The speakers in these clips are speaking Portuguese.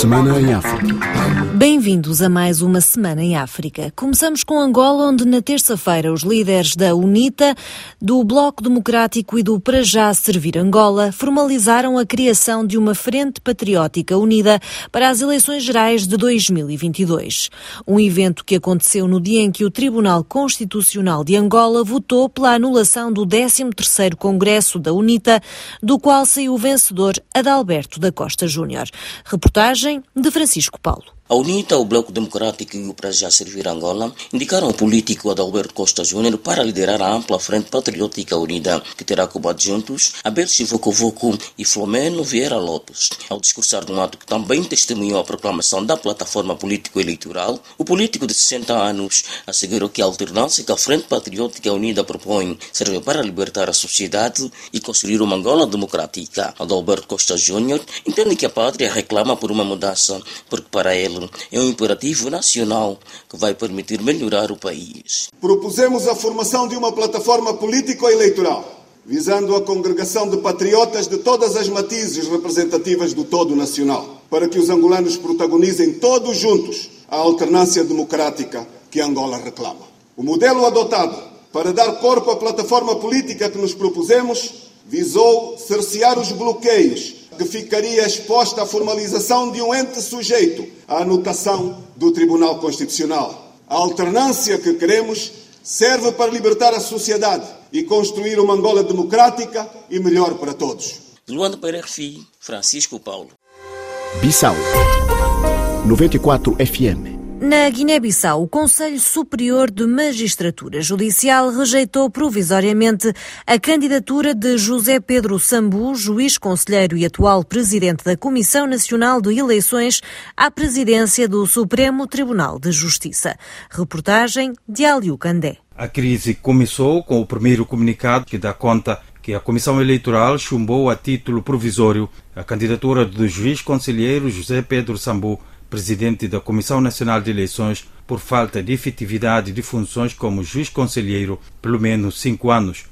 Semana em África. Bem-vindos a mais uma Semana em África. Começamos com Angola, onde na terça-feira os líderes da UNITA, do Bloco Democrático e do Para Já Servir Angola formalizaram a criação de uma Frente Patriótica Unida para as eleições gerais de 2022. Um evento que aconteceu no dia em que o Tribunal Constitucional de Angola votou pela anulação do 13º Congresso da UNITA, do qual saiu vencedor Adalberto da Costa Júnior. Reportagem de Francisco Paulo. A UNITA, o Bloco Democrático e o Para Já Servir Angola indicaram o político Adalberto Costa Júnior para liderar a ampla Frente Patriótica Unida, que terá como adjuntos Abel Voco e Flomeno Vieira Lopes. Ao discursar de um ato que também testemunhou a proclamação da plataforma político-eleitoral, o político de 60 anos assegurou que a alternância que a Frente Patriótica Unida propõe serve para libertar a sociedade e construir uma Angola democrática. Adalberto Costa Júnior entende que a pátria reclama por uma mudança, porque para ele é um imperativo nacional que vai permitir melhorar o país. Propusemos a formação de uma plataforma político-eleitoral visando a congregação de patriotas de todas as matizes representativas do todo nacional, para que os angolanos protagonizem todos juntos a alternância democrática que Angola reclama. O modelo adotado para dar corpo à plataforma política que nos propusemos visou cercear os bloqueios que ficaria exposta à formalização de um ente sujeito à anotação do Tribunal Constitucional. A alternância que queremos serve para libertar a sociedade e construir uma Angola democrática e melhor para todos. Luanda para RFI, Francisco Paulo. Bissau 94 FM na Guiné-Bissau, o Conselho Superior de Magistratura Judicial rejeitou provisoriamente a candidatura de José Pedro Sambu, juiz conselheiro e atual presidente da Comissão Nacional de Eleições, à presidência do Supremo Tribunal de Justiça. Reportagem de Aliu Candé. A crise começou com o primeiro comunicado que dá conta que a Comissão Eleitoral chumbou a título provisório a candidatura do juiz conselheiro José Pedro Sambu presidente da Comissão Nacional de Eleições, por falta de efetividade de funções como juiz conselheiro, pelo menos cinco anos.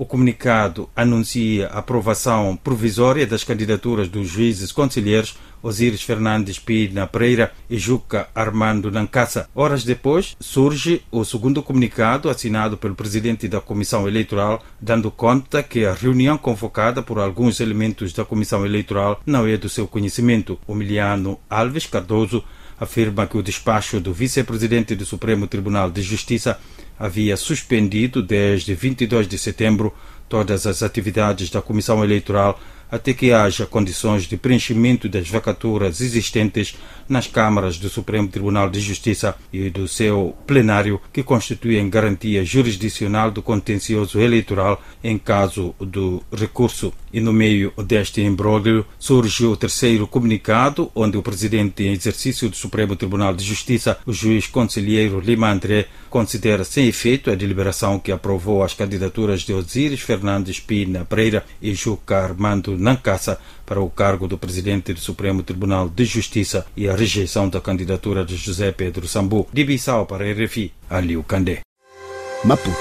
O comunicado anuncia a aprovação provisória das candidaturas dos juízes conselheiros Osíris Fernandes Pina Pereira e Juca Armando Nancassa. Horas depois, surge o segundo comunicado assinado pelo presidente da Comissão Eleitoral, dando conta que a reunião convocada por alguns elementos da Comissão Eleitoral não é do seu conhecimento. O miliano Alves Cardoso afirma que o despacho do vice-presidente do Supremo Tribunal de Justiça havia suspendido desde 22 de setembro todas as atividades da Comissão Eleitoral até que haja condições de preenchimento das vacaturas existentes nas câmaras do Supremo Tribunal de Justiça e do seu plenário, que constituem garantia jurisdicional do contencioso eleitoral em caso do recurso. E no meio deste imbróglio surge o terceiro comunicado, onde o presidente em exercício do Supremo Tribunal de Justiça, o juiz conselheiro Lima André, considera sem efeito a deliberação que aprovou as candidaturas de Osíris Fernandes Pina Pereira e Juca Armando Nancassa para o cargo do presidente do Supremo Tribunal de Justiça e a rejeição da candidatura de José Pedro Sambu. De Bissau para RFI, Aliu Candé. Maputo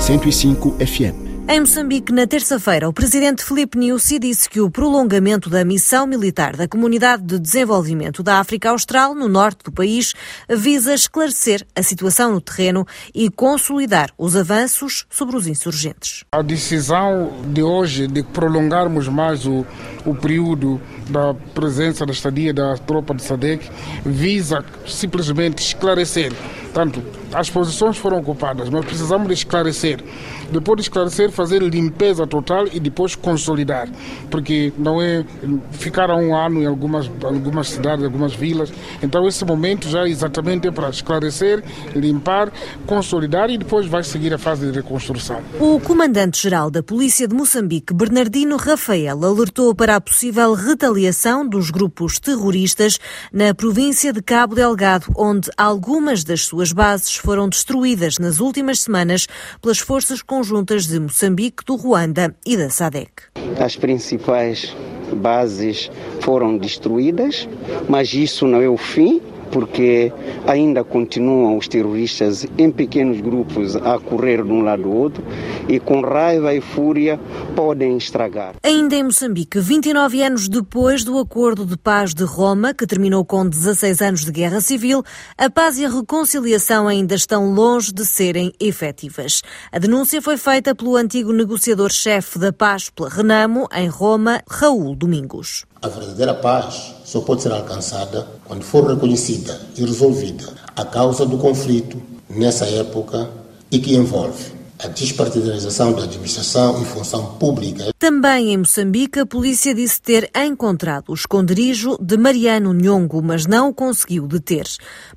105 FM em Moçambique, na terça-feira, o presidente Filipe Nyusi disse que o prolongamento da missão militar da Comunidade de Desenvolvimento da África Austral, no norte do país, visa esclarecer a situação no terreno e consolidar os avanços sobre os insurgentes. A decisão de hoje de prolongarmos mais o, o período da presença da estadia da tropa de SADEC visa simplesmente esclarecer tanto as posições foram ocupadas, mas precisamos de esclarecer. Depois de esclarecer, fazer limpeza total e depois consolidar. Porque não é ficar há um ano em algumas, algumas cidades, algumas vilas. Então, esse momento já é exatamente para esclarecer, limpar, consolidar e depois vai seguir a fase de reconstrução. O comandante-geral da Polícia de Moçambique, Bernardino Rafael, alertou para a possível retaliação dos grupos terroristas na província de Cabo Delgado, onde algumas das suas bases foram destruídas nas últimas semanas pelas forças conjuntas de Moçambique, do Ruanda e da SADEC. As principais bases foram destruídas, mas isso não é o fim. Porque ainda continuam os terroristas em pequenos grupos a correr de um lado ao outro e com raiva e fúria podem estragar. Ainda em Moçambique, 29 anos depois do Acordo de Paz de Roma, que terminou com 16 anos de guerra civil, a paz e a reconciliação ainda estão longe de serem efetivas. A denúncia foi feita pelo antigo negociador-chefe da paz pela Renamo, em Roma, Raul Domingos. A verdadeira paz só pode ser alcançada quando for reconhecida e resolvida a causa do conflito nessa época e que envolve a despartidarização da administração e função pública. Também em Moçambique, a polícia disse ter encontrado o esconderijo de Mariano Nhongo, mas não o conseguiu deter.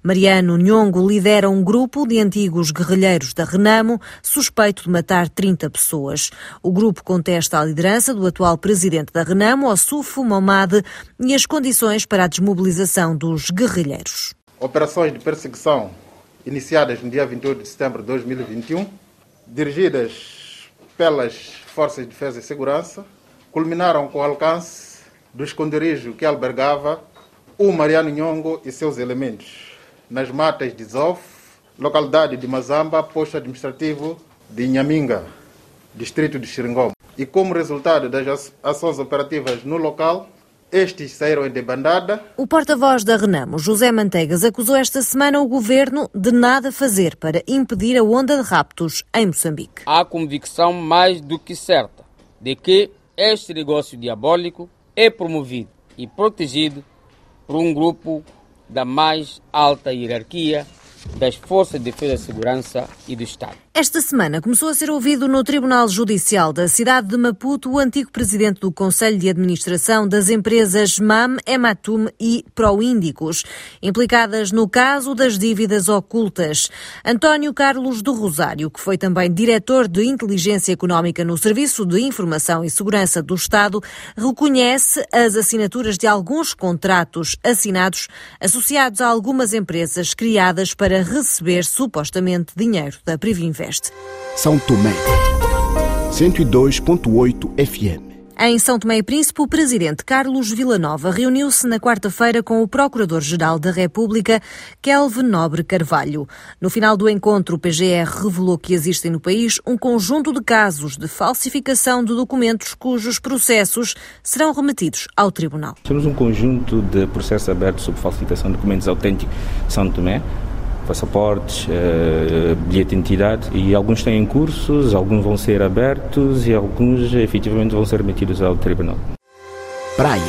Mariano Nhongo lidera um grupo de antigos guerrilheiros da Renamo, suspeito de matar 30 pessoas. O grupo contesta a liderança do atual presidente da Renamo, Ossufo Momade, e as condições para a desmobilização dos guerrilheiros. Operações de perseguição iniciadas no dia 28 de setembro de 2021 dirigidas pelas Forças de Defesa e Segurança, culminaram com o alcance do esconderijo que albergava o Mariano Nhongo e seus elementos, nas matas de Zof, localidade de Mazamba, posto administrativo de Nhaminga, distrito de Xiringom. E como resultado das ações operativas no local, estes saíram em debandada. O porta-voz da Renamo, José Manteigas, acusou esta semana o governo de nada fazer para impedir a onda de raptos em Moçambique. Há convicção mais do que certa de que este negócio diabólico é promovido e protegido por um grupo da mais alta hierarquia das Forças de Defesa e Segurança e do Estado. Esta semana começou a ser ouvido no Tribunal Judicial da cidade de Maputo o antigo presidente do Conselho de Administração das empresas MAM, Ematum e Proíndicos, implicadas no caso das dívidas ocultas. António Carlos do Rosário, que foi também diretor de Inteligência Económica no Serviço de Informação e Segurança do Estado, reconhece as assinaturas de alguns contratos assinados associados a algumas empresas criadas para receber supostamente dinheiro da Privinvest. São Tomé, 102.8 FM. Em São Tomé e Príncipe, o presidente Carlos Villanova reuniu-se na quarta-feira com o Procurador-Geral da República, Kelvin Nobre Carvalho. No final do encontro, o PGR revelou que existem no país um conjunto de casos de falsificação de documentos cujos processos serão remetidos ao Tribunal. Temos um conjunto de processos abertos sobre falsificação de documentos autênticos em São Tomé passaportes, uh, bilhete de identidade e alguns têm cursos, alguns vão ser abertos e alguns efetivamente vão ser metidos ao tribunal. Praia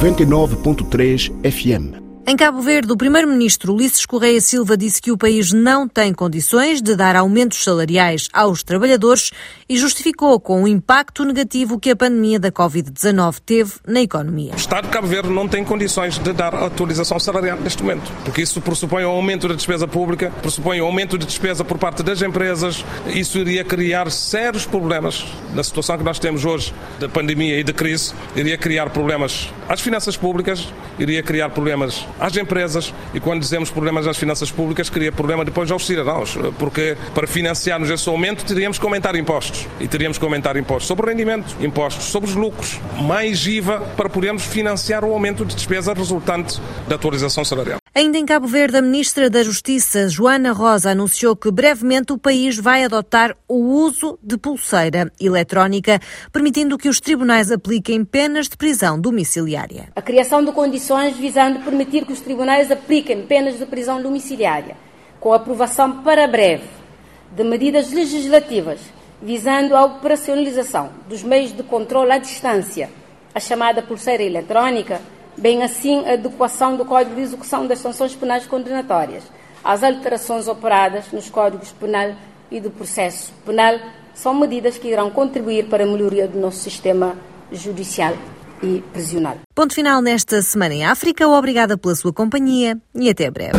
99.3 FM em Cabo Verde, o primeiro-ministro Ulisses Correia Silva disse que o país não tem condições de dar aumentos salariais aos trabalhadores e justificou com o impacto negativo que a pandemia da Covid-19 teve na economia. O Estado de Cabo Verde não tem condições de dar atualização salarial neste momento, porque isso pressupõe um aumento da despesa pública, pressupõe um aumento de despesa por parte das empresas, isso iria criar sérios problemas na situação que nós temos hoje da pandemia e de crise, iria criar problemas às finanças públicas, iria criar problemas às empresas e quando dizemos problemas às finanças públicas, cria problema depois aos cidadãos, porque para financiarmos esse aumento teríamos que aumentar impostos e teríamos que aumentar impostos sobre o rendimento, impostos sobre os lucros, mais IVA para podermos financiar o aumento de despesa resultante da atualização salarial. Ainda em Cabo Verde, a Ministra da Justiça, Joana Rosa, anunciou que brevemente o país vai adotar o uso de pulseira eletrónica, permitindo que os tribunais apliquem penas de prisão domiciliária. A criação de condições visando permitir que os tribunais apliquem penas de prisão domiciliária, com aprovação para breve de medidas legislativas visando a operacionalização dos meios de controle à distância, a chamada pulseira eletrónica bem assim a adequação do Código de Execução das Sanções Penais Condenatórias às alterações operadas nos Códigos Penal e do Processo Penal são medidas que irão contribuir para a melhoria do nosso sistema judicial e prisional. Ponto final nesta semana em África. Obrigada pela sua companhia e até breve.